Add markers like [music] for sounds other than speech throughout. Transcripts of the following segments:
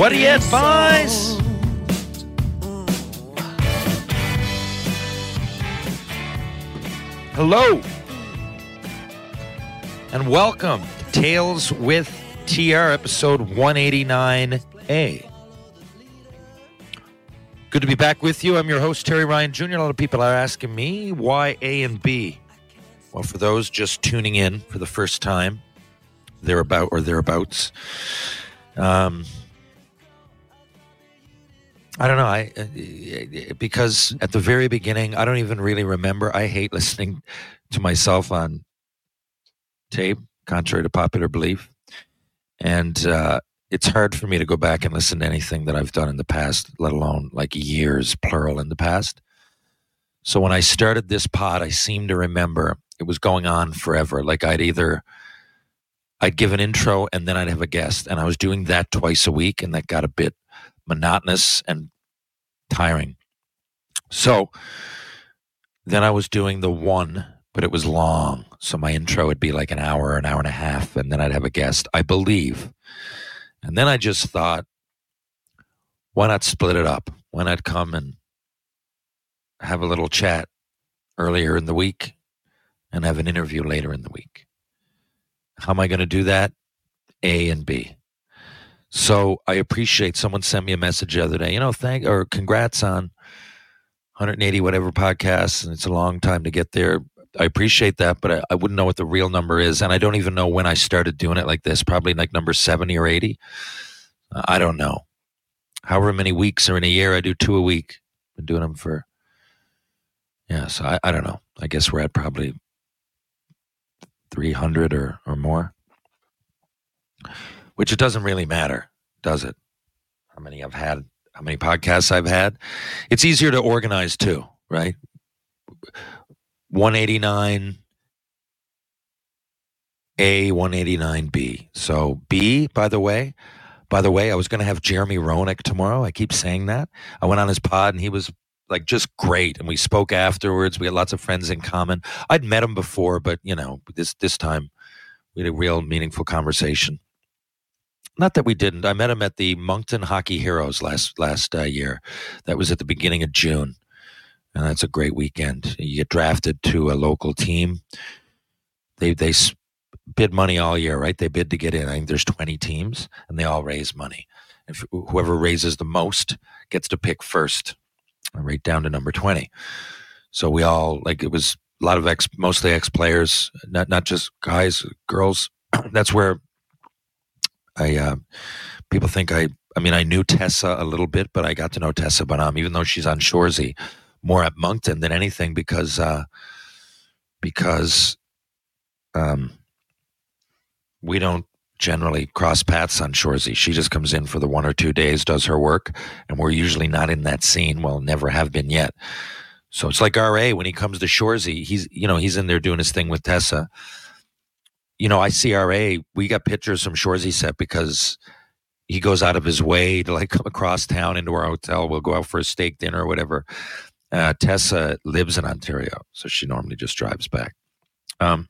What do you advise? Hello and welcome to Tales with TR, episode 189A. Good to be back with you. I'm your host, Terry Ryan Jr. A lot of people are asking me why A and B. Well, for those just tuning in for the first time, thereabout or thereabouts, um, I don't know. I uh, because at the very beginning, I don't even really remember. I hate listening to myself on tape, contrary to popular belief, and uh, it's hard for me to go back and listen to anything that I've done in the past, let alone like years plural in the past. So when I started this pod, I seem to remember it was going on forever. Like I'd either I'd give an intro and then I'd have a guest, and I was doing that twice a week, and that got a bit monotonous and tiring. So then I was doing the one, but it was long. So my intro would be like an hour, an hour and a half, and then I'd have a guest, I believe. And then I just thought, why not split it up? Why not come and have a little chat earlier in the week and have an interview later in the week? How am I going to do that? A and B. So I appreciate someone sent me a message the other day, you know, thank or congrats on 180 whatever podcasts, and it's a long time to get there. I appreciate that, but I, I wouldn't know what the real number is, and I don't even know when I started doing it like this. Probably like number 70 or 80. Uh, I don't know. However many weeks or in a year, I do two a week. Been doing them for yeah. So I, I don't know. I guess we're at probably 300 or or more which it doesn't really matter, does it? How many I've had, how many podcasts I've had. It's easier to organize too, right? 189 A, 189 B. So B, by the way, by the way, I was going to have Jeremy Roenick tomorrow. I keep saying that. I went on his pod and he was like just great, and we spoke afterwards. We had lots of friends in common. I'd met him before, but you know, this this time we had a real meaningful conversation. Not that we didn't. I met him at the Moncton Hockey Heroes last last uh, year. That was at the beginning of June, and that's a great weekend. You get drafted to a local team. They they bid money all year, right? They bid to get in. I think there's 20 teams, and they all raise money. If whoever raises the most gets to pick first, right down to number 20. So we all like it was a lot of ex, mostly ex players, not not just guys, girls. [clears throat] that's where I uh, people think I I mean I knew Tessa a little bit, but I got to know Tessa Bonhomme, even though she's on Shoresy, more at Moncton than anything because uh, because um, we don't generally cross paths on Shoresy. She just comes in for the one or two days, does her work, and we're usually not in that scene. Well, never have been yet. So it's like RA when he comes to Shoresy, he's you know he's in there doing his thing with Tessa you know, I see RA, we got pictures from Shoresy set because he goes out of his way to like [laughs] come across town into our hotel. We'll go out for a steak dinner or whatever. Uh, Tessa lives in Ontario, so she normally just drives back. Um.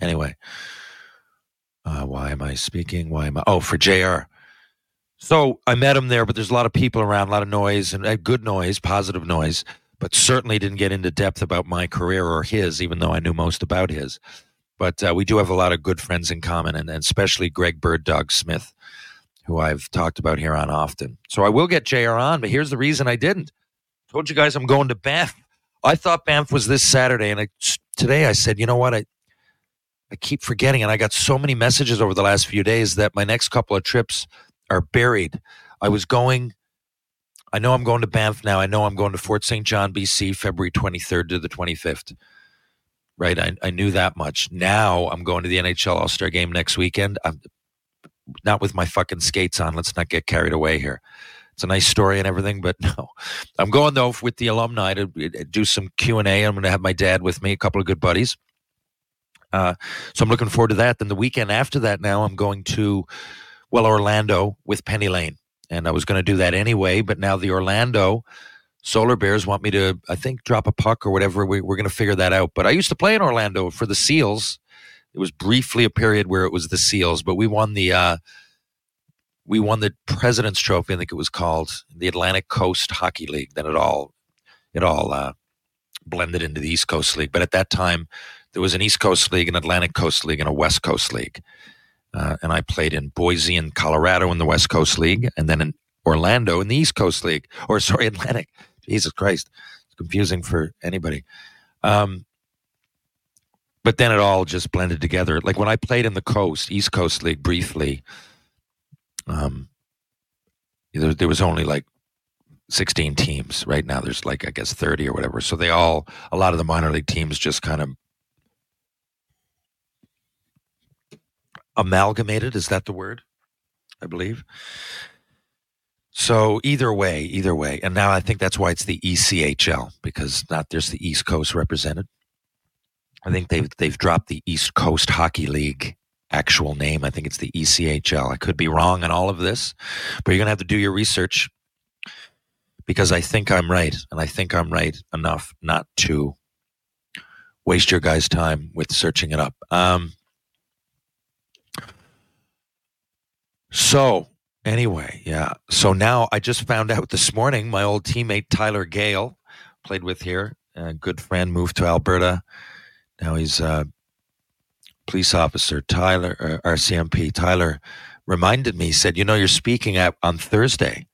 Anyway, uh, why am I speaking? Why am I? Oh, for Jr. So I met him there, but there's a lot of people around, a lot of noise and uh, good noise, positive noise, but certainly didn't get into depth about my career or his, even though I knew most about his. But uh, we do have a lot of good friends in common, and, and especially Greg Bird Dog Smith, who I've talked about here on often. So I will get JR on, but here's the reason I didn't. Told you guys I'm going to Banff. I thought Banff was this Saturday, and I, today I said, you know what? I I keep forgetting, and I got so many messages over the last few days that my next couple of trips are buried. I was going. I know I'm going to Banff now. I know I'm going to Fort St. John, BC, February 23rd to the 25th. Right, I, I knew that much. Now I'm going to the NHL All Star Game next weekend. I'm not with my fucking skates on. Let's not get carried away here. It's a nice story and everything, but [laughs] no, I'm going though with the alumni to uh, do some Q and A. I'm going to have my dad with me, a couple of good buddies. Uh, so I'm looking forward to that. Then the weekend after that, now I'm going to well Orlando with Penny Lane, and I was going to do that anyway, but now the Orlando Solar Bears want me to, I think, drop a puck or whatever. We, we're going to figure that out. But I used to play in Orlando for the Seals. It was briefly a period where it was the Seals, but we won the uh, we won the President's Trophy. I think it was called the Atlantic Coast Hockey League. Then it all it all uh, blended into the East Coast League. But at that time, there was an East Coast League, an Atlantic Coast League, and a West Coast League. Uh, and I played in Boise and Colorado in the West Coast League, and then in Orlando in the East Coast League, or sorry, Atlantic. Jesus Christ, it's confusing for anybody. Um, but then it all just blended together. Like when I played in the Coast, East Coast League briefly, um, there, there was only like 16 teams. Right now, there's like, I guess, 30 or whatever. So they all, a lot of the minor league teams just kind of amalgamated. Is that the word? I believe. So either way, either way, and now I think that's why it's the ECHL because not there's the East Coast represented. I think they've they've dropped the East Coast Hockey League actual name. I think it's the ECHL. I could be wrong on all of this, but you're gonna have to do your research because I think I'm right, and I think I'm right enough not to waste your guys' time with searching it up. Um, so Anyway, yeah. So now I just found out this morning my old teammate Tyler Gale played with here, a good friend, moved to Alberta. Now he's a police officer. Tyler, uh, RCMP. Tyler reminded me, said, "You know, you're speaking at on Thursday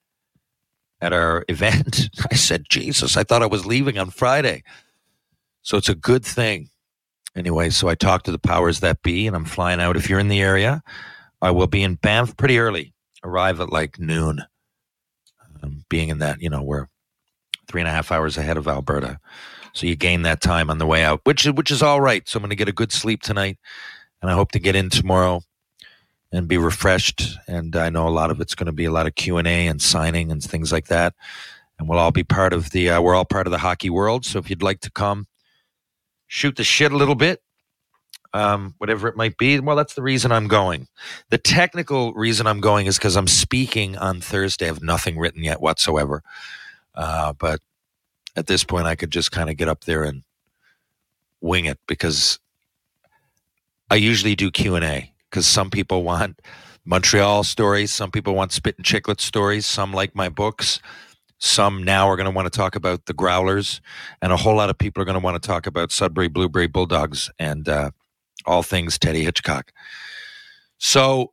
at our [laughs] event." I said, "Jesus, I thought I was leaving on Friday." So it's a good thing. Anyway, so I talked to the powers that be, and I'm flying out. If you're in the area, I will be in Banff pretty early arrive at like noon. Um, being in that, you know, we're three and a half hours ahead of Alberta, so you gain that time on the way out, which which is all right. So I'm going to get a good sleep tonight, and I hope to get in tomorrow and be refreshed. And I know a lot of it's going to be a lot of Q and A and signing and things like that. And we'll all be part of the. Uh, we're all part of the hockey world. So if you'd like to come, shoot the shit a little bit, um, whatever it might be. Well, that's the reason I'm going. The technical reason I'm going is because I'm speaking on Thursday. I have nothing written yet whatsoever. Uh, but at this point, I could just kind of get up there and wing it because I usually do Q and A because some people want Montreal stories, some people want Spit and Chiclet stories, some like my books. Some now are going to want to talk about the Growlers, and a whole lot of people are going to want to talk about Sudbury Blueberry Bulldogs. And uh, all things Teddy Hitchcock. So,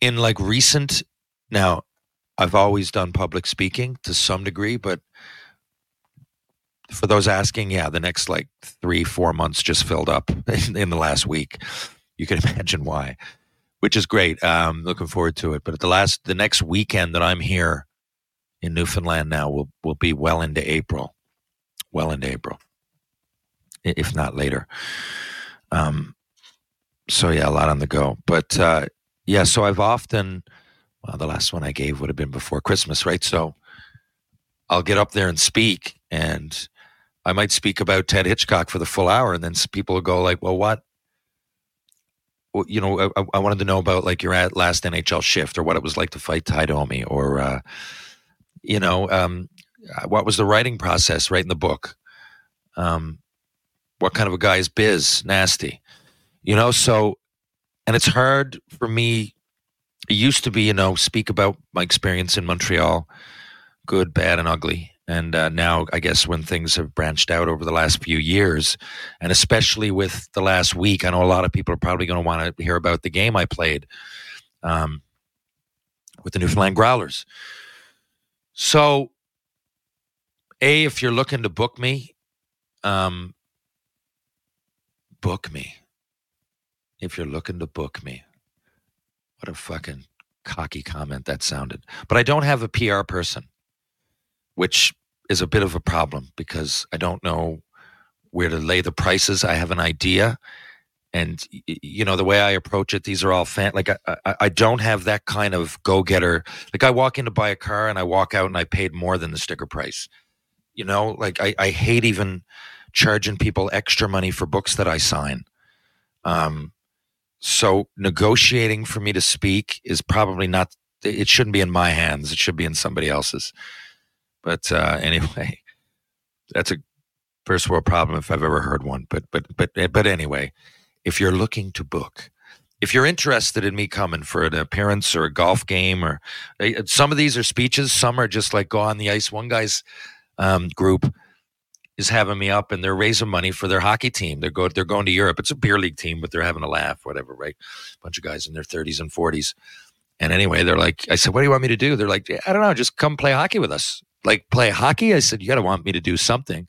in like recent, now I've always done public speaking to some degree, but for those asking, yeah, the next like three, four months just filled up [laughs] in, in the last week. You can [laughs] imagine why, which is great. Um, looking forward to it. But at the last, the next weekend that I'm here in Newfoundland now will will be well into April, well into April, if not later. Um, so yeah, a lot on the go. But uh, yeah, so I've often, well, the last one I gave would have been before Christmas, right? So I'll get up there and speak, and I might speak about Ted Hitchcock for the full hour, and then people will go like, "Well, what?" Well, you know, I, I, wanted to know about like your last NHL shift, or what it was like to fight Ty or uh, you know, um, what was the writing process, writing the book. Um, what kind of a guy is Biz? Nasty. You know, so, and it's hard for me it used to be, you know, speak about my experience in Montreal, good, bad, and ugly. And uh, now, I guess, when things have branched out over the last few years, and especially with the last week, I know a lot of people are probably going to want to hear about the game I played um, with the Newfoundland Growlers. So, A, if you're looking to book me, um, book me. If you're looking to book me. What a fucking cocky comment that sounded. But I don't have a PR person, which is a bit of a problem because I don't know where to lay the prices. I have an idea. And you know the way I approach it, these are all fan. Like I, I, I don't have that kind of go getter. Like I walk in to buy a car and I walk out and I paid more than the sticker price. You know, like I, I hate even charging people extra money for books that I sign. Um, so negotiating for me to speak is probably not. It shouldn't be in my hands. It should be in somebody else's. But uh, [laughs] anyway, that's a first world problem if I've ever heard one. But but but but anyway, if you're looking to book, if you're interested in me coming for an appearance or a golf game, or eh, some of these are speeches, some are just like go on the ice. One guy's um, group is having me up and they're raising money for their hockey team. They're going they're going to Europe. It's a beer league team, but they're having a laugh, whatever, right? A bunch of guys in their 30s and 40s. And anyway, they're like, I said, what do you want me to do? They're like, I don't know, just come play hockey with us. Like play hockey? I said, you gotta want me to do something.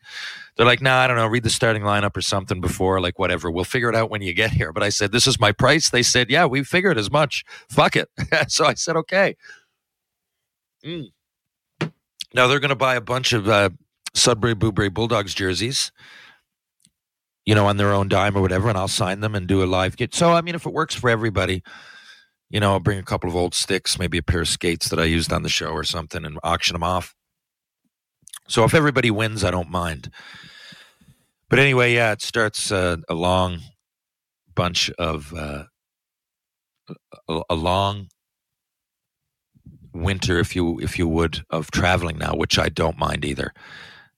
They're like, nah, I don't know, read the starting lineup or something before, like whatever. We'll figure it out when you get here. But I said, this is my price. They said, yeah, we figured as much. Fuck it. [laughs] so I said, okay. Mm. Now they're to buy a bunch of uh, Sudbury Blueberry Bulldogs jerseys, you know, on their own dime or whatever, and I'll sign them and do a live get. So, I mean, if it works for everybody, you know, I'll bring a couple of old sticks, maybe a pair of skates that I used on the show or something, and auction them off. So, if everybody wins, I don't mind. But anyway, yeah, it starts uh, a long bunch of uh, a, a long winter, if you if you would, of traveling now, which I don't mind either.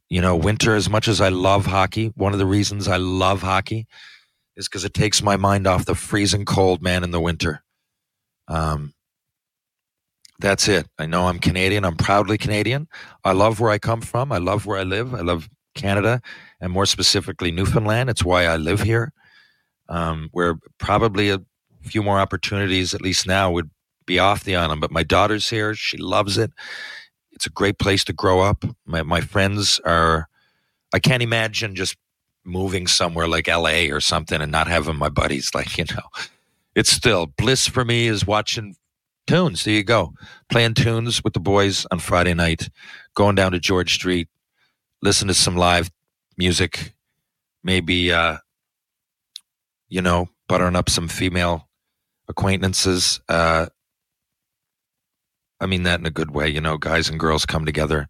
You know, winter, as much as I love hockey, one of the reasons I love hockey is because it takes my mind off the freezing cold, man, in the winter. Um, that's it. I know I'm Canadian. I'm proudly Canadian. I love where I come from. I love where I live. I love Canada, and more specifically Newfoundland. It's why I live here. Um, where probably a few more opportunities, at least now, would be off the island. But my daughter's here. She loves it. It's a great place to grow up. My my friends are. I can't imagine just moving somewhere like LA or something and not having my buddies. [laughs] Like you know, it's still bliss for me is watching tunes. There you go, playing tunes with the boys on Friday night, going down to George Street, listen to some live music, maybe uh, you know, buttering up some female acquaintances. Uh, I mean that in a good way. You know, guys and girls come together,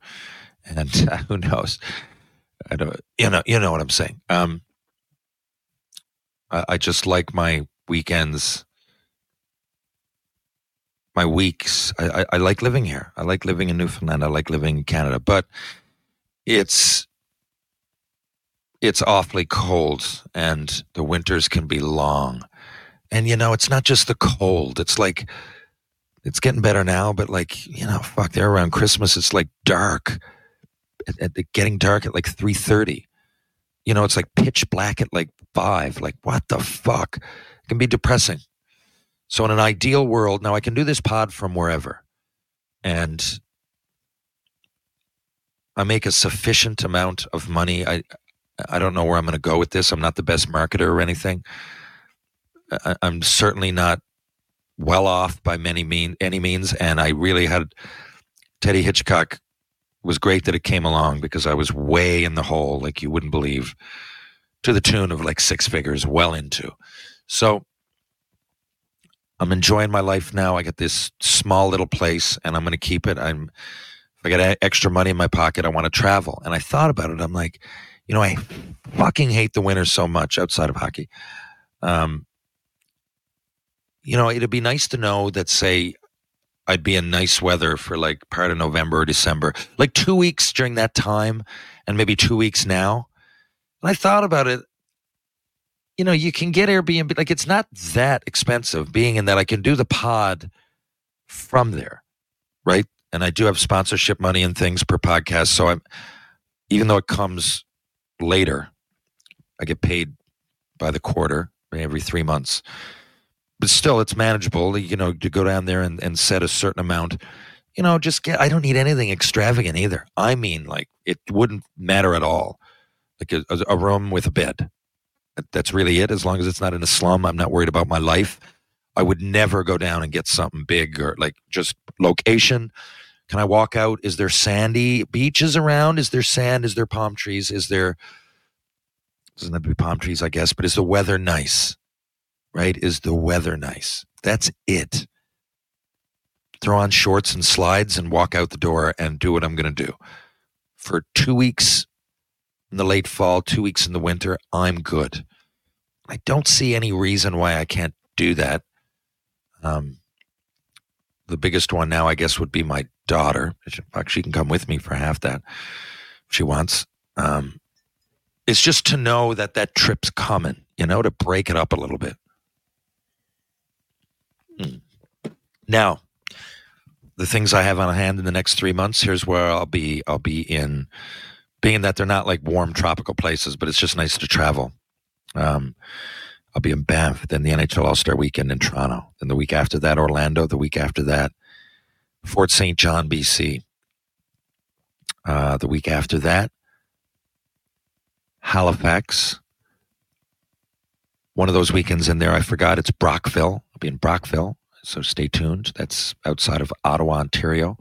and uh, [laughs] who knows? I don't. You know. You know what I'm saying. Um, I, I just like my weekends, my weeks. I, I, I like living here. I like living in Newfoundland. I like living in Canada, but it's it's awfully cold, and the winters can be long. And you know, it's not just the cold. It's like it's getting better now, but like you know, fuck, they're around Christmas, it's like dark. At, at, getting dark at like three thirty. You know, it's like pitch black at like five. Like what the fuck? It can be depressing. So in an ideal world, now I can do this pod from wherever, and I make a sufficient amount of money. I I don't know where I'm going to go with this. I'm not the best marketer or anything. I, I'm certainly not well off by many mean any means, and I really had Teddy Hitchcock was great that it came along because I was way in the hole, like you wouldn't believe, to the tune of like six figures, well into. So I'm enjoying my life now. I got this small little place, and I'm going to keep it. I'm if I got extra money in my pocket, I want to travel. And I thought about it. I'm like, you know, I fucking hate the winter so much outside of hockey. Um, you know, it'd be nice to know that, say, I'd be in nice weather for like part of November or December, like two weeks during that time, and maybe two weeks now. And I thought about it. You know, you can get Airbnb, like it's not that expensive, being in that I can do the pod from there, right? And I do have sponsorship money and things per podcast. So I'm, even though it comes later, I get paid by the quarter every three months. But still, it's manageable, you know, to go down there and, and set a certain amount. You know, just get, I don't need anything extravagant either. I mean, like, it wouldn't matter at all. Like a, a room with a bed. That's really it. As long as it's not in a slum, I'm not worried about my life. I would never go down and get something big or like just location. Can I walk out? Is there sandy beaches around? Is there sand? Is there palm trees? Is there doesn't have to be palm trees, I guess, but is the weather nice? Right? Is the weather nice? That's it. Throw on shorts and slides and walk out the door and do what I'm going to do. For two weeks in the late fall, two weeks in the winter, I'm good. I don't see any reason why I can't do that. Um, the biggest one now, I guess, would be my daughter. She can come with me for half that if she wants. Um, it's just to know that that trip's coming, you know, to break it up a little bit. Now, the things I have on hand in the next three months. Here's where I'll be. I'll be in, being that they're not like warm tropical places, but it's just nice to travel. Um, I'll be in Banff, then the NHL All Star Weekend in Toronto, then the week after that Orlando, the week after that Fort St. John, BC. Uh, the week after that Halifax. One of those weekends in there, I forgot it's Brockville. I'll be in Brockville, so stay tuned. That's outside of Ottawa, Ontario.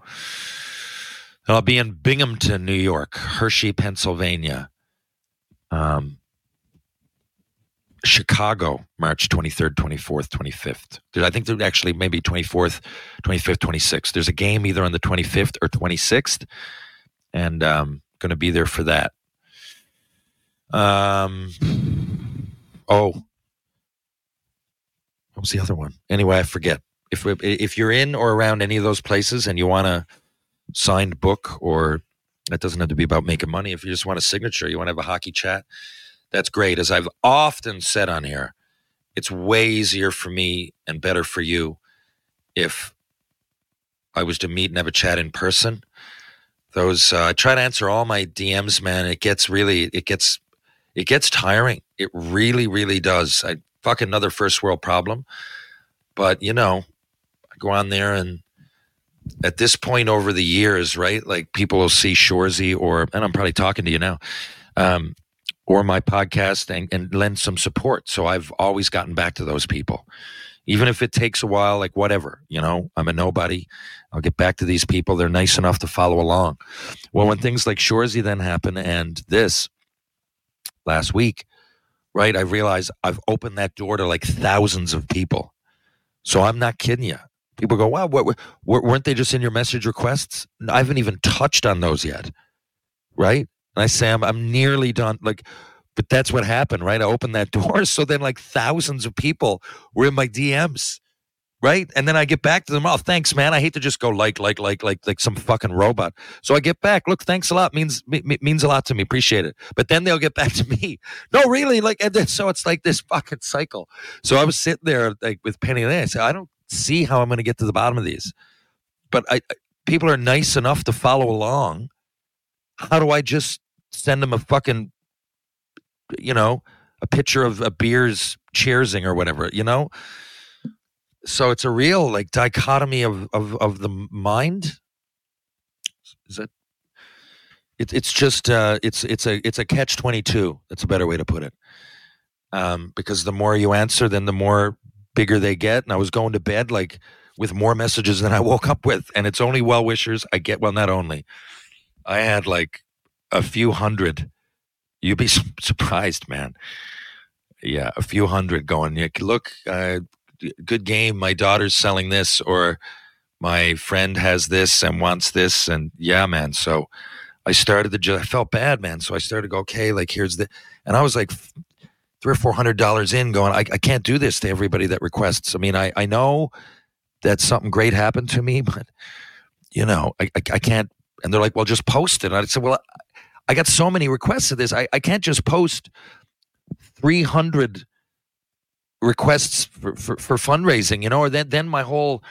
I'll be in Binghamton, New York, Hershey, Pennsylvania, um, Chicago, March 23rd, 24th, 25th. I think there's actually maybe 24th, 25th, 26th. There's a game either on the 25th or 26th, and um, going to be there for that. Um, oh, what was the other one? Anyway, I forget. If if you're in or around any of those places and you want a signed book, or that doesn't have to be about making money. If you just want a signature, you want to have a hockey chat, that's great. As I've often said on here, it's way easier for me and better for you if I was to meet and have a chat in person. Those uh, I try to answer all my DMs, man. It gets really, it gets it gets tiring. It really, really does. I fuck another first world problem. But you know, go on there and at this point over the years, right? Like people will see Shoresy or and I'm probably talking to you now. Um, or my podcast and, and lend some support. So I've always gotten back to those people. Even if it takes a while, like whatever, you know, I'm a nobody. I'll get back to these people. They're nice enough to follow along. Well, when things like Shoresy then happen and this, last week, right? I realized I've opened that door to like thousands of people. So I'm not kidding you. People go, wow, what, weren't they just in your message requests? I haven't even touched on those yet, right? And I say, I'm, I'm nearly done. Like, but that's what happened, right? I opened that [laughs] door. So then, like, thousands of people were in my DMs right? And then I get back to them. Oh, thanks, man. I hate to just go like, like, like, like, like some fucking robot. So I get back. Look, thanks a lot. means means a lot to me. Appreciate it. But then they'll get [laughs] back to me. No, really, like, and then, so it's like this fucking cycle. So I was sitting there like with Penny and I said, I don't see how I'm going to get to the bottom of these. But I, people are nice enough to follow along. How do I just send them a fucking, you know, a picture of a beer's cheersing or whatever, you know? so it's a real like dichotomy of of, of the mind is it it, it's just uh, it's it's a it's a catch 22 that's a better way to put it um, because the more you answer then the more bigger they get and i was going to bed like with more messages than i woke up with and it's only well wishers i get well not only i had like a few hundred you'd be [laughs] surprised man yeah a few hundred going look uh, good game. My daughter's selling this, or my friend has this and wants this, and yeah, man. So I started to. I felt bad, man. So I started to go, okay, like here's the, and I was like three or four hundred dollars in, going, I, I can't do this to everybody that requests. I mean, I I know that something great happened to me, [laughs] but you know, I I, I can't. And they're like, well, just post it. And I said, well, I got so many requests of this. I, I can't just post 300 requests for, for, for fundraising, you know, or then, then my whole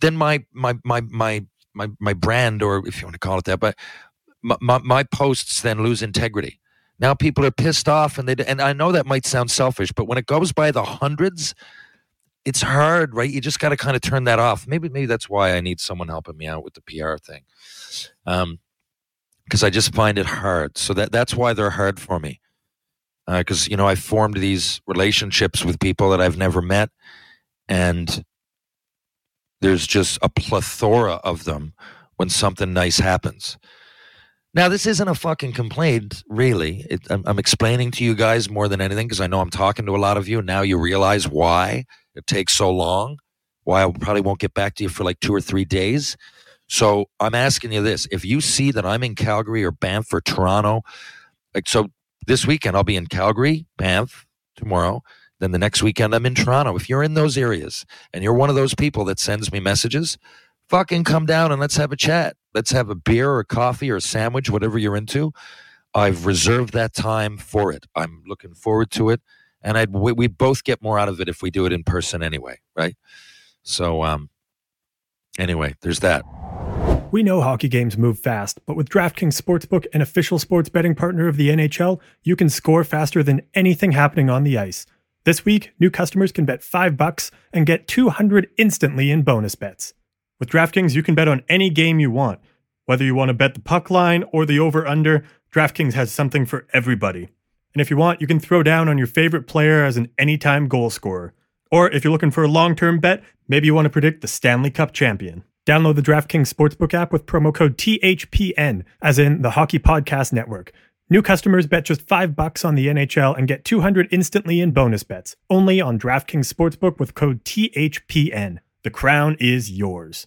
then my my my my my my brand, or if you want to call it that, but my, my, my posts then lose integrity. Now people are pissed off, and they and I know that might sound selfish, but when it goes by the hundreds, it's hard, right? You just got to kind of turn that off. Maybe maybe that's why I need someone helping me out with the PR thing, um, because I just find it hard. So that that's why they're hard for me, because uh, you know I formed these relationships with people that I've never met, and there's just a plethora of them when something nice happens. Now, this isn't a fucking complaint, really. It, I'm, I'm, explaining to you guys more than anything because I know I'm talking to a lot of you. And now you realize why it takes so long, why I probably won't get back to you for like two or three days. So I'm asking you this if you see that I'm in Calgary or Banff or Toronto, like, so this weekend I'll be in Calgary, Banff tomorrow. Then the next weekend I'm in Toronto. If you're in those areas and you're one of those people that sends me messages, fucking come down and let's have a chat. Let's have a beer or a coffee or a sandwich, whatever you're into. I've reserved that time for it. I'm looking forward to it, and I'd we, we both get more out of it if we do it in person anyway, right? So, um, anyway, there's that. We know hockey games move fast, but with DraftKings Sportsbook, an official sports betting partner of the NHL, you can score faster than anything happening on the ice. This week, new customers can bet 5 bucks and get 200 instantly in bonus bets. With DraftKings, you can bet on any game you want. Whether you want to bet the puck line or the over under, DraftKings has something for everybody. And if you want, you can throw down on your favorite player as an anytime goal scorer. Or if you're looking for a long term bet, maybe you want to predict the Stanley Cup champion. Download the DraftKings Sportsbook app with promo code THPN, as in the Hockey Podcast Network. New customers bet just 5 bucks on the NHL and get 200 instantly in bonus bets, only on DraftKings Sportsbook with code THPN. The crown is yours.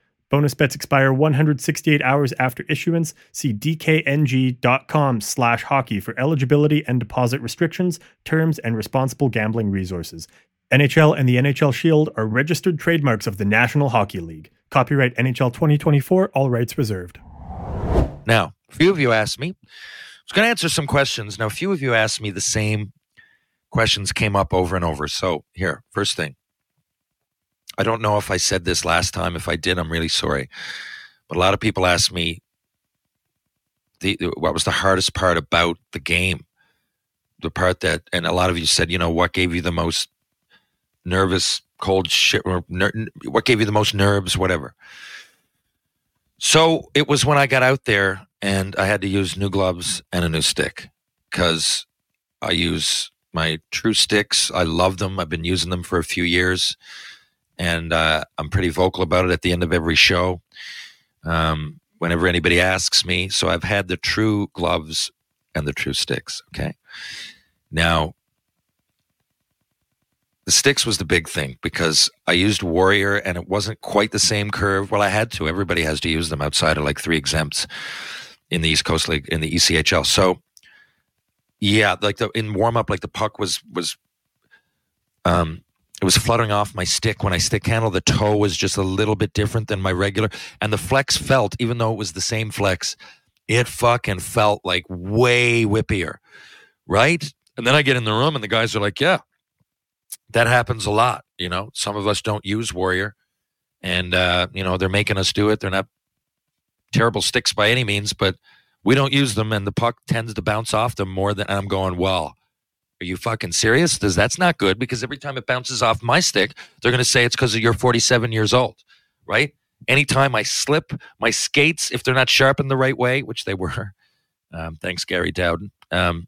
Bonus bets expire 168 hours after issuance. See dkng.com slash hockey for eligibility and deposit restrictions, terms, and responsible gambling resources. NHL and the NHL Shield are registered trademarks of the National Hockey League. Copyright NHL 2024, all rights reserved. Now, a few of you asked me, I was going to answer some questions. Now, a few of you asked me the same questions came up over and over. So, here, first thing. I don't know if I said this last time. If I did, I'm really sorry. But a lot of people asked me the, what was the hardest part about the game? The part that, and a lot of you said, you know, what gave you the most nervous, cold shit, or ner- what gave you the most nerves, whatever. So it was when I got out there and I had to use new gloves and a new stick because I use my true sticks. I love them. I've been using them for a few years and uh, I'm pretty vocal about it at the end of every show. Um, whenever anybody asks me. So I've had the true gloves and the true sticks. Okay. Now, the sticks was the big thing because I used Warrior and it wasn't quite the same curve. Well, I had to. Everybody has to use them outside of like three exempts in the East Coast League in the ECHL. So, yeah, like the in warm up, like the puck was was um it was fluttering off my stick when I stick handle. The toe was just a little bit different than my regular, and the flex felt, even though it was the same flex, it fucking felt like way whippier, right? And then I get in the room and the guys are like, "Yeah, that happens a lot. You know, some of us don't use Warrior, and uh, you know they're making us do it. They're not terrible sticks by any means, but we don't use them, and the puck tends to bounce off them more than I'm going. Well, are you fucking serious? Does that's not good because every time it bounces off my stick, they're going to say it's because you're 47 years old, right? Anytime I slip my skates, if they're not sharpened the right way, which they were, [laughs] um, thanks Gary Dowden um,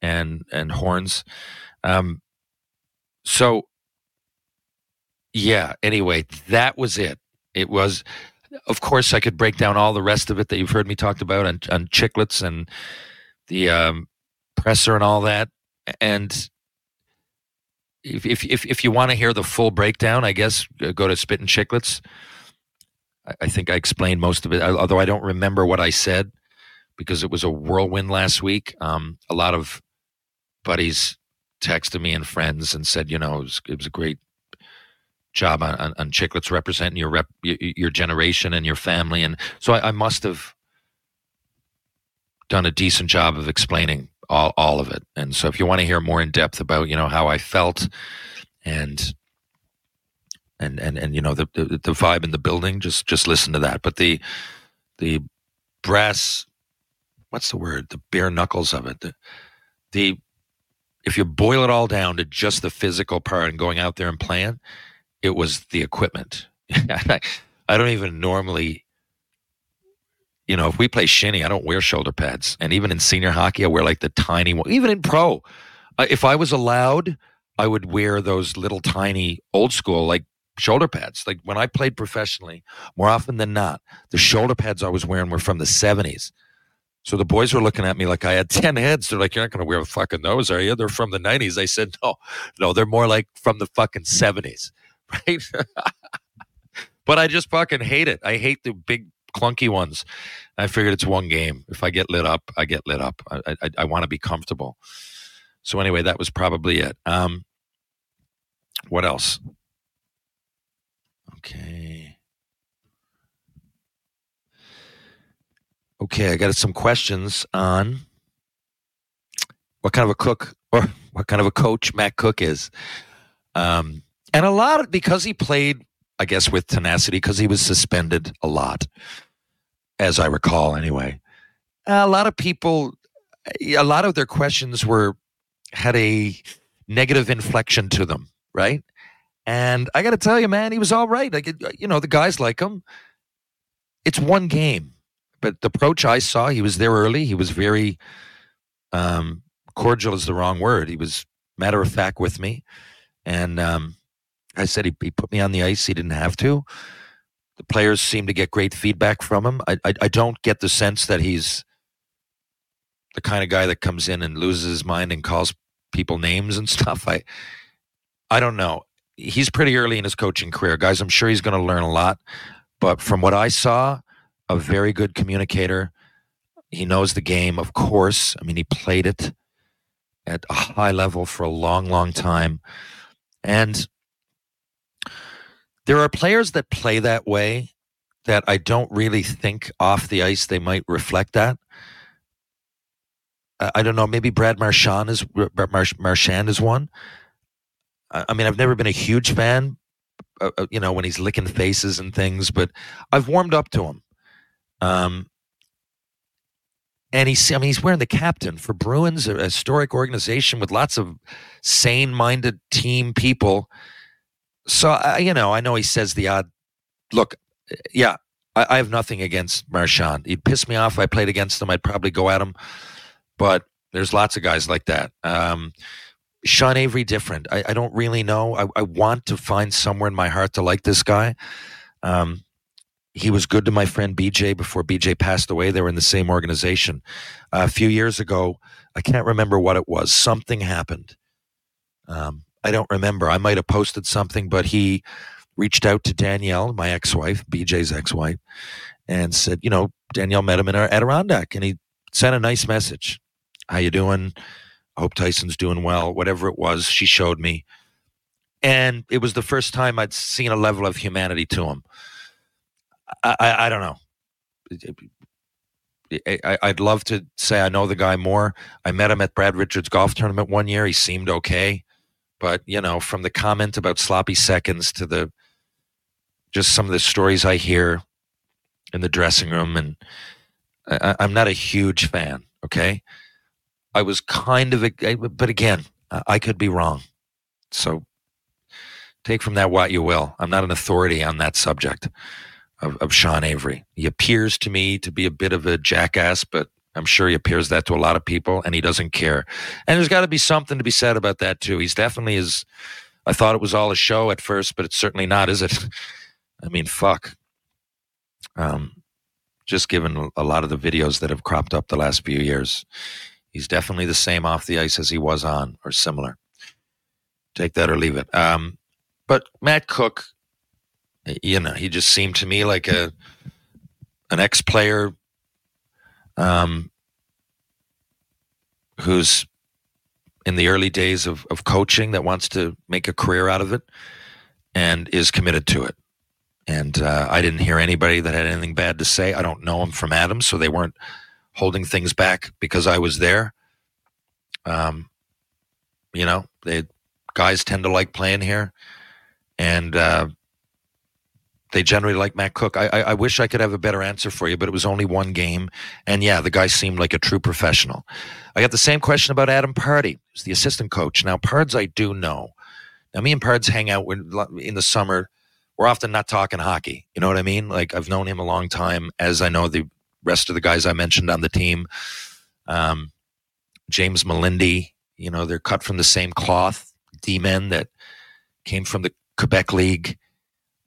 and and Horns. Um, so, yeah. Anyway, that was it. It was, of course, I could break down all the rest of it that you've heard me talked about on, on Chiclets and the um, presser and all that and if if if, you want to hear the full breakdown, I guess uh, go to Spit and Chiclets I, think I explained most of it, although I don't remember what I said because it was a whirlwind last week. Um, a lot of buddies texted me and friends and said, you know, it was, it was a great job on, on, on Chiclets representing your rep, your generation and your family, and so I, I must have done a decent job of explaining all, all of it. And so if you want to hear more in depth about, you know, how I felt and and and and you know the, the the vibe in the building, just just listen to that. But the the brass what's the word? The bare knuckles of it. The the if you boil it all down to just the physical part and going out there and playing, it was the equipment. [laughs] I don't even normally you know, if we play shinny, I don't wear shoulder pads. And even in senior hockey, I wear like the tiny one. Even in pro, uh, if I was allowed, I would wear those little tiny old school like shoulder pads. Like when I played professionally, more often than not, the shoulder pads I was wearing were from the 70s. So the boys were looking at me like I had 10 heads. They're like, You're not going to wear a fucking those, are you? They're from the 90s. I said, No, no, they're more like from the fucking 70s. [laughs] Right. [laughs] but I just fucking hate it. I hate the big clunky ones. I figured it's one game. If I get lit up, I get lit up. I, I, I want to be comfortable. So anyway, that was probably it. Um, what else? Okay. Okay, I got some questions on what kind of a cook [laughs] or what kind of a coach Matt Cooke is. Um, and a lot of, because he played I guess with tenacity because he was suspended a lot, as I recall anyway. A lot of people, a lot of their questions were had a negative inflection to them, right? And I got to tell you, man, he was all right. Like, you know, the guys like him. It's one game, but the approach I saw, he was there early. He was very um, cordial, is the wrong word. He was matter of fact with me, and um, I said he, he put me on the ice. He didn't have to. The players seem to get great feedback from him. I, I, I don't get the sense that he's the kind of guy that comes in and loses his mind and calls people names and [laughs] stuff. I I don't know. He's pretty early in his coaching career, guys. I'm sure he's going to learn a lot. But from what I saw, a very good communicator. He knows the game, of course. I mean, he played it at a high level for a long, long time. And there are players that play that way that I don't really think off the ice they might reflect that. I don't know. Maybe Brad Marchand is Marchand is one. I mean, I've never been a huge fan, uh, uh, you know, when he's licking faces and things, but I've warmed up to him. Um, and he's, I mean, he's wearing the captain for Bruins, a historic organization with lots of sane-minded team people so uh, you know, I know he says the odd. Look, yeah, I, I have nothing against Marchand. He'd piss me off if I played against him. I'd probably go at him, but there's lots of guys like that. Um, Sean Avery, different. I, I don't really know. I, I, want to find somewhere in my heart to like this guy. Um, he was good to my friend BJ before BJ passed away. They were in the same organization. Uh, a few years ago, I can't remember what it was. Something happened. Um, I don't remember. I might have posted something, but he reached out to Danielle, my ex-wife, BJ's ex-wife, and said, you know, Danielle met him in our Adirondack, and he sent a nice message. How you doing? I hope Tyson's doing well. Whatever it was, she showed me, and it was the first time I'd seen a level of humanity to him. I, I, I don't know. I, I'd love to say I know the guy more. I met him at Brad Richards golf tournament one year. He seemed okay. But you know, from the comment about sloppy seconds to the just some of the stories I hear in the dressing room, and I, am not a huge fan. Okay, I was kind of, a, but again, I could be wrong. So take from that what you will. I'm not an authority on that subject of, of Sean Avery. He appears to me to be a bit of a jackass, but I'm sure he appears that to a lot of people, and he doesn't care. And there's got to be something to be said about that too. He's definitely is. I thought it was all a show at first, but it's certainly not, is it? [laughs] I mean, fuck. Um, just given a lot of the videos that have cropped up the last few years, he's definitely the same off the ice as he was on, or similar. Take that or leave it. Um, but Matt Cooke, You know, he just seemed to me like a an ex player um, who's in the early days of, of coaching that wants to make a career out of it and is committed to it. And uh, I didn't hear anybody that had anything bad to say. I don't know him from Adam, so they weren't holding things back because I was there. Um, you know, they guys tend to like playing here, and uh, they generally like Matt Cooke. I, I, I wish I could have a better answer for you, but it was only one game, and yeah, the guy seemed like a true professional. I got the same question about Adam Pardy, who's the assistant coach. Now, Pards, I do know. Now, me and Pards hang out in the summer. We're often not talking hockey. You know what I mean? Like I've known him a long time, as I know the rest of the guys I mentioned on the team. Um, James Melindy, you know, they're cut from the same cloth. D men that came from the Quebec League.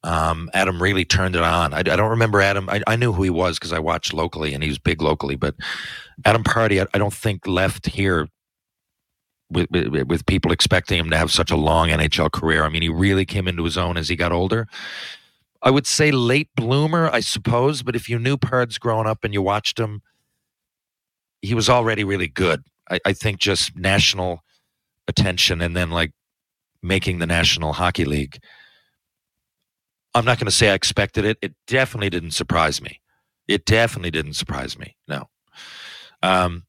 Um, Adam really turned it on. I, I don't remember Adam. I, I, knew who he was because I watched locally and he was big locally. But Adam Pardy, I, I don't think left here with, with, with people expecting him to have such a long NHL career. I mean, he really came into his own as he got older. I would say late bloomer, I suppose. But if you knew Pards growing up and you watched him, he was already really good. I, I think just national attention and then like making the National Hockey League. I'm not going to say I expected it. It definitely didn't surprise me. It definitely didn't surprise me. No. Um,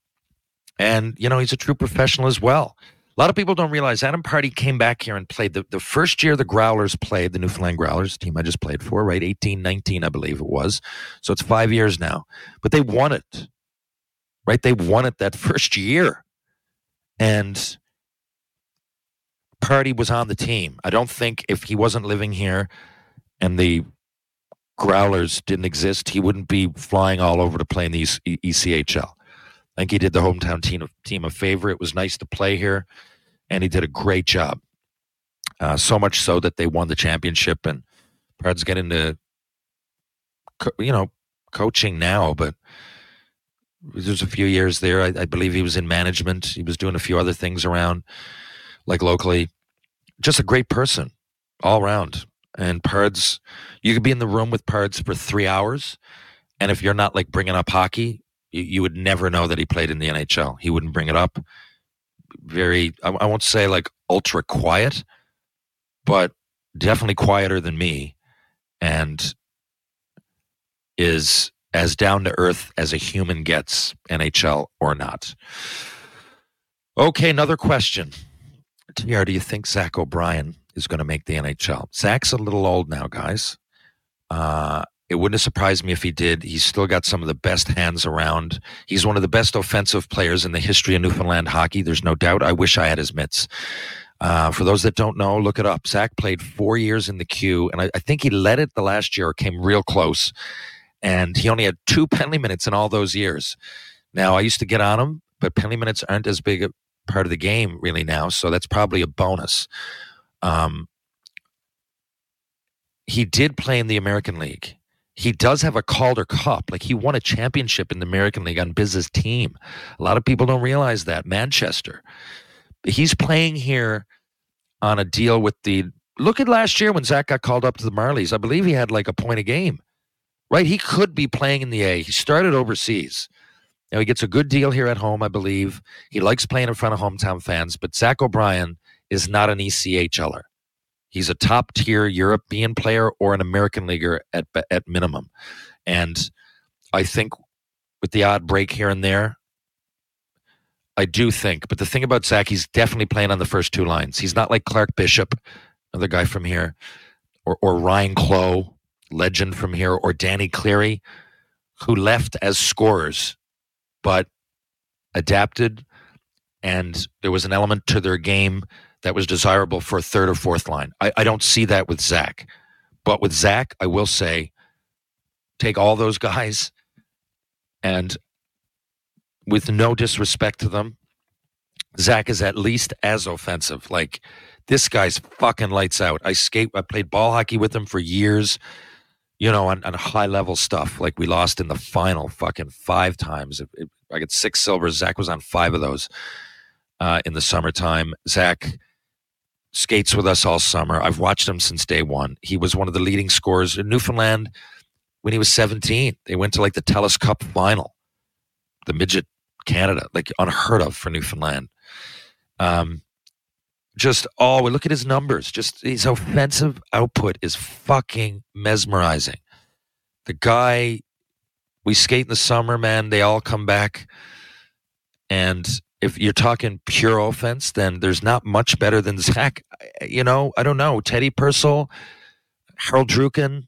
and, you know, he's a true professional as well. A lot of people don't realize Adam Pardy came back here and played the, the first year the Growlers played, the Newfoundland Growlers, team I just played for, right? 18, 19, I believe it was. So it's five years now. But they won it, right? They won it that [laughs] first year. And Pardy was on the team. I don't think if he wasn't living here and the Growlers didn't exist, he wouldn't be flying all over to play in the ECHL. I think he did the hometown team, team a favor. It was nice to play here, and he did a great job. Uh, so much so that they won the championship, and Pard's getting to, you know, coaching now, but there's a few years there. I, I, believe he was in management. He was doing a few other things around, like locally. Just a great person all around. And Pards, you could be in the room with Pards for three hours, and if you're not like bringing up hockey, you, you would never know that he played in the NHL. He wouldn't bring it up. Very, I, I won't say like ultra quiet, but definitely quieter than me, and is as down to earth as a human gets, NHL or not. Okay, another question. TR, do you think Zach O'Brien is going to make the NHL? Zach's a little old now, guys. Uh, it wouldn't have surprised me if he did. He's still got some of the best hands around. He's one of the best offensive players in the history of Newfoundland hockey. There's no doubt. I wish I had his mitts. Uh, for those that don't know, look it up. Zach played four years in the queue, and I, I think he led it the last year, came real close. And he only had two penalty minutes in all those years. Now, I used to get on him, but penalty minutes aren't as big a part of the game really now, so that's probably a bonus. Um, he did play in the American League he does have a Calder Cup. Like he won a championship in the American League on Biz's team. A lot of people don't realize that. Manchester. He's playing here on a deal with the. Look at last year when Zach got called up to the Marlies. I believe he had like a point a game, right? He could be playing in the A. He started overseas. Now he gets a good deal here at home, I believe. He likes playing in front of hometown fans, but Zach O'Brien is not an ECHLer. He's a top tier European player or an American leaguer at at minimum, and I think with the odd break here and there, I do think. But the thing about Zach, he's definitely playing on the first two lines. He's not like Clark Bishop, another guy from here, or or Ryan Clowe, legend from here, or Danny Cleary, who left as scorers, but adapted, and there was an element to their game that was desirable for a third or fourth line. I, I don't see that with Zach. But with Zach, I will say, take all those guys and with no disrespect to them, Zach is at least as offensive. Like this guy's fucking lights out. I skate. I played ball hockey with him for years. You know, on, on high level stuff. Like we lost in the final fucking five times. It, it, I got six silvers. Zach was on five of those uh, in the summertime. Zach skates with us all summer. I've watched him since day one. He was one of the leading scorers in Newfoundland when he was 17. They went to like the Telus Cup final, the midget Canada, like unheard of for Newfoundland. Um, just oh, look at his numbers. Just his offensive output is fucking mesmerizing. The guy, we skate in the summer, man. They all come back, and if you're talking pure offense, then there's not much better than Zach. You know, I don't know. Teddy Purcell, Harold Druken,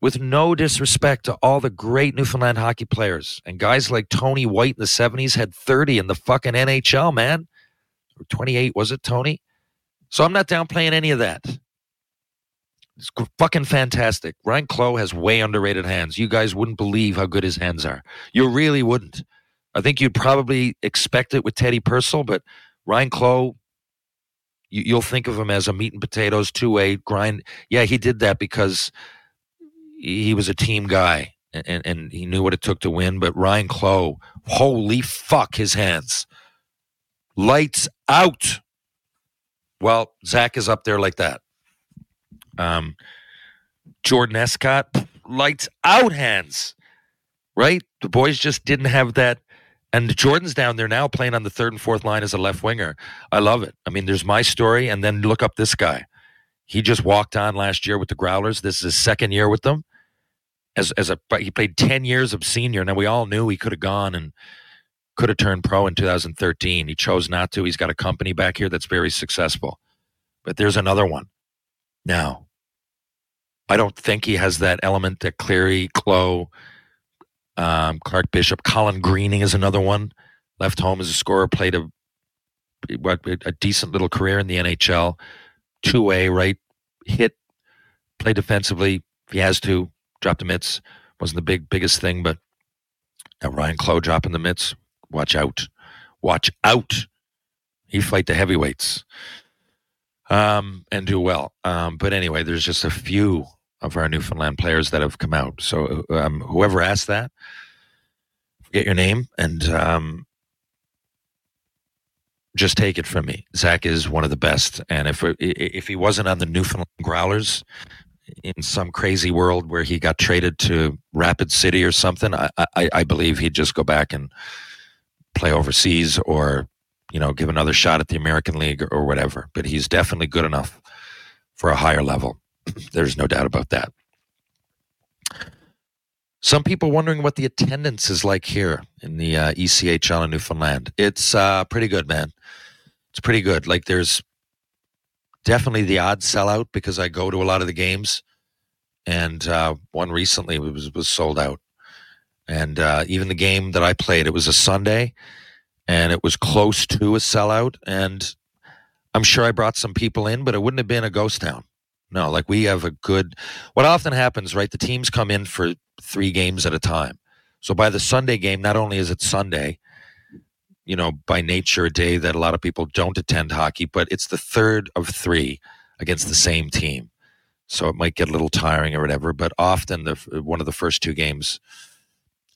with no disrespect to all the great Newfoundland hockey players and guys like Tony White in the 70s had 30 in the fucking NHL, man. Or 28, was it, Tony? So I'm not downplaying any of that. It's fucking fantastic. Ryan Clowe has way underrated hands. You guys wouldn't believe how good his hands are. You really wouldn't. I think you'd probably expect it with Teddy Purcell, but Ryan Clowe, you, will think of him as a meat and potatoes two way grind. Yeah, he did that because he was a team guy and, and he knew what it took to win. But Ryan Clowe, holy fuck, his hands. Lights out. Well, Zach is up there like that. Um, Jordan Escott, lights out hands, right? The boys just didn't have that. And Jordan's down there now playing on the third and fourth line as a left winger. I love it. I mean, there's my story, and then look up this guy. He just walked on last year with the Growlers. This is his second year with them as as a he played 10 years of senior now we all knew he could have gone and could have turned pro in 2013 he chose not to he's got a company back here that's very successful but there's another one now i don't think he has that element that cleary clowe um, clark bishop colin greening is another one left home as a scorer played a what a decent little career in the nhl two way right hit play defensively he has to dropped the mitts. Wasn't the big biggest thing, but uh, Ryan Clowe dropping the mitts. Watch out. Watch out. He fight the heavyweights. Um, and do well. Um, but anyway, there's just a few of our Newfoundland players that have come out. So um, whoever asked that, forget your name and um, just take it from me. Zach is one of the best, and if if he wasn't on the Newfoundland Growlers, in some crazy world where he got traded to Rapid City or something, I, I, I believe he'd just go back and play overseas or you know give another shot at the American League or, whatever. But he's definitely good enough for a higher level. There's no doubt about that. Some people wondering what the attendance is like here in the uh, ECHL in Newfoundland. It's uh, pretty good, man. It's pretty good. Like there's definitely the odd sellout because I go to a lot of the games, and uh, one recently was was sold out. And uh, even the game that I played, it was a Sunday, and it was close to a sellout. And I'm sure I brought some people in, but it wouldn't have been a ghost town. No, like we have a good. What often happens, right? The teams come in for three games at a time. So by the Sunday game, not only is it Sunday, you know, by nature, a day that a lot of people don't attend hockey, but it's the third of three against the same team. So it might get a little tiring or whatever, but often the one of the first two games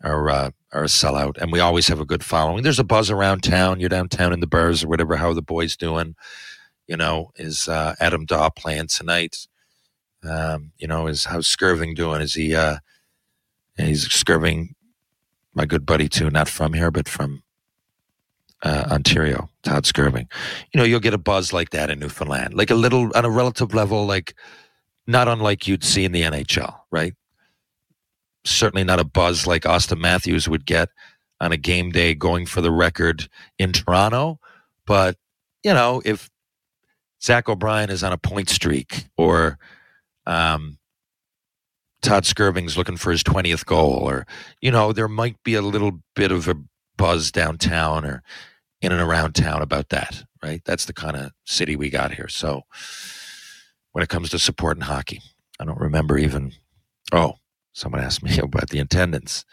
are uh, are a sellout, and we always have a good following. There's a buzz around town. You're downtown in the bars or whatever. How are the boys doing? You know, is uh, Adam Daw playing tonight? Um, you know, is how's Skirving doing? Is he? Uh, he's Skirving, my good buddy too, not from here, but from uh, Ontario, Todd Skirving. You know, you'll get a buzz like that in Newfoundland, like a little on a relative level, like not unlike you'd see in the NHL, right? Certainly not a buzz like Auston Matthews would get on a game day going for the record in Toronto. But, you know, if Zach O'Brien is on a point streak or um, Todd Skirving's looking for his 20th goal, or, you know, there might be a little bit of a buzz downtown or in and around town about that, right? That's the kind of city we got here. So when it comes to supporting hockey, I don't remember even, oh, someone asked me [laughs] about the attendance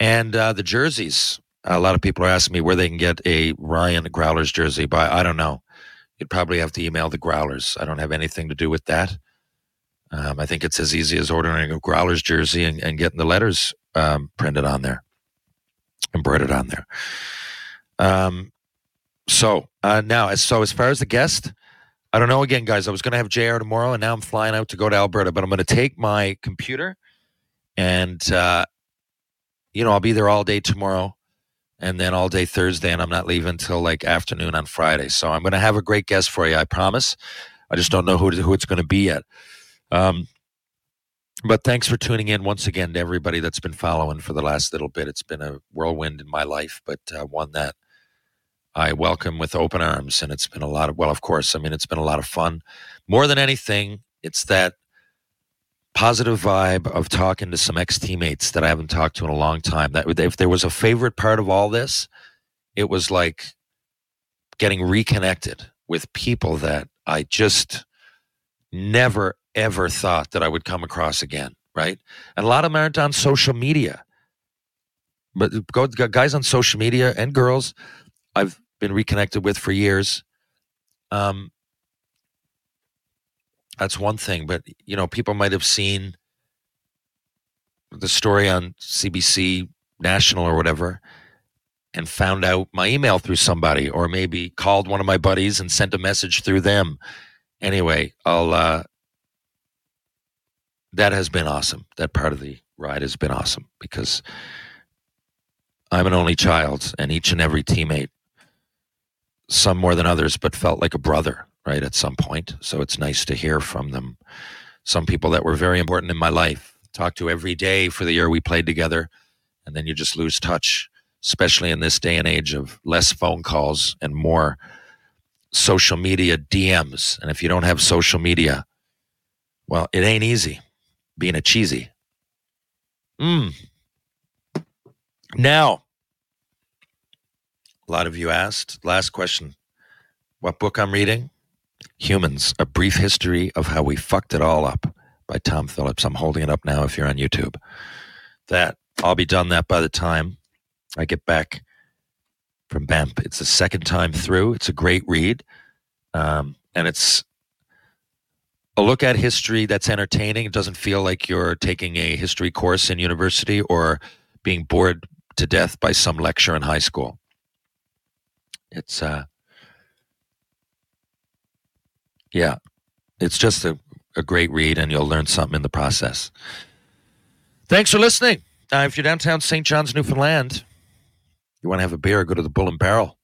and uh, the jerseys. A lot of people are asking me where they can get a Ryan Growlers jersey, but I don't know. You'd probably have to email the Growlers. I don't have anything to do with that. Um, I think it's as easy as ordering a Growlers jersey and, and getting the letters um, printed on there embroidered on there. Um, so uh, now, as so as far as the guest, I don't know again, guys. I was going to have JR tomorrow, and now I'm flying out to go to Alberta, but I'm going to take my computer and, uh, you know, I'll be there all day tomorrow and then all day Thursday, and I'm not leaving until like afternoon on Friday. So I'm going to have a great guest for you, I promise. I just don't know who, who it's going to be yet. Um, but thanks for tuning in once again to everybody that's been following for the last little bit. It's been a whirlwind in my life, but uh, one that I welcome with open arms. And it's been a lot of, well, of course, I mean, it's been a lot of fun. More than anything, it's that positive vibe of talking to some ex teammates that I haven't talked to in a long time. That if there was a favorite part of all this, it was like getting reconnected with people that I just never ever thought that I would come across again. Right, and a lot of them aren't on social media. But guys on social media and girls, I've been reconnected with for years. Um, that's one thing, but you know, people might have seen the story on CBC National or whatever and found out my email through somebody or maybe called one of my buddies and sent a message through them. Anyway, I'll uh that has been awesome. That part of the ride has been awesome because I'm an only child and each and every teammate some more than others, but felt like a brother, right, at some point. So it's nice to hear from them. Some people that were very important in my life, talk to every day for the year we played together, and then you just lose touch, especially in this day and age of less phone calls and more social media DMs. And if you don't have social media, well, it ain't easy being a cheesy. Mm. Now, a lot of you asked. Last question What book I'm reading? Humans A Brief History of How We Fucked It All Up by Tom Phillips. I'm holding it up now if you're on YouTube. That, I'll be done that by the time I get back from Banff. It's the second time through. It's a great read. Um, and it's a look at history that's entertaining. It doesn't feel like you're taking a history course in university or being bored to death by some lecture in high school. It's uh yeah, it's just a, a great read and you'll learn something in the process. Thanks for listening. Uh, if you're downtown St. John's, Newfoundland, you want to have a beer, go to the Bull and Barrel.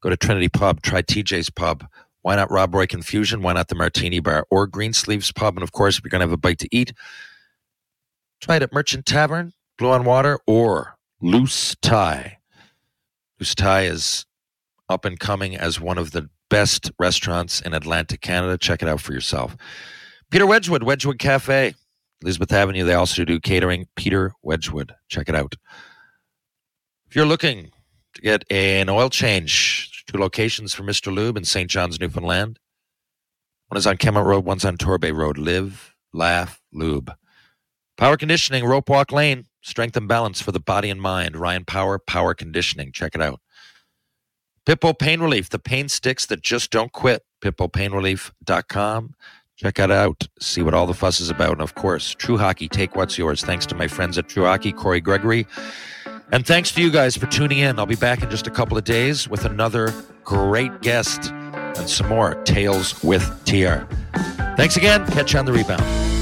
Go to Trinity Pub, try TJ's Pub. Why not Rob Roy Confusion? Why not the Martini Bar or Greensleeves Pub? And of course, if you're going to have a bite to eat, try it at Merchant Tavern, Blue on Water, or Loose Tie. Loose Tie is up and coming as one of the best restaurants in Atlantic Canada. Check it out for yourself. Peter Wedgwood, Wedgwood Cafe, Elizabeth Avenue. They also do catering. Peter Wedgwood. Check it out. If you're looking to get an oil change, two locations for Mr. Lube in St. John's, Newfoundland. One is on Kenmount Road, one's on Torbay Road. Live, laugh, lube. Power conditioning, rope walk lane, strength and balance for the body and mind. Ryan Power, power conditioning. Check it out. Pitbull Pain Relief, the pain sticks that just don't quit. PitbullPainRelief.com. Check it out. See what all the fuss is about. And of course, True Hockey, take what's yours. Thanks to my friends at True Hockey, Corey Gregory. And thanks to you guys for tuning in. I'll be back in just a couple of days with another great guest and some more Tales with TR. Thanks again. Catch you on the rebound.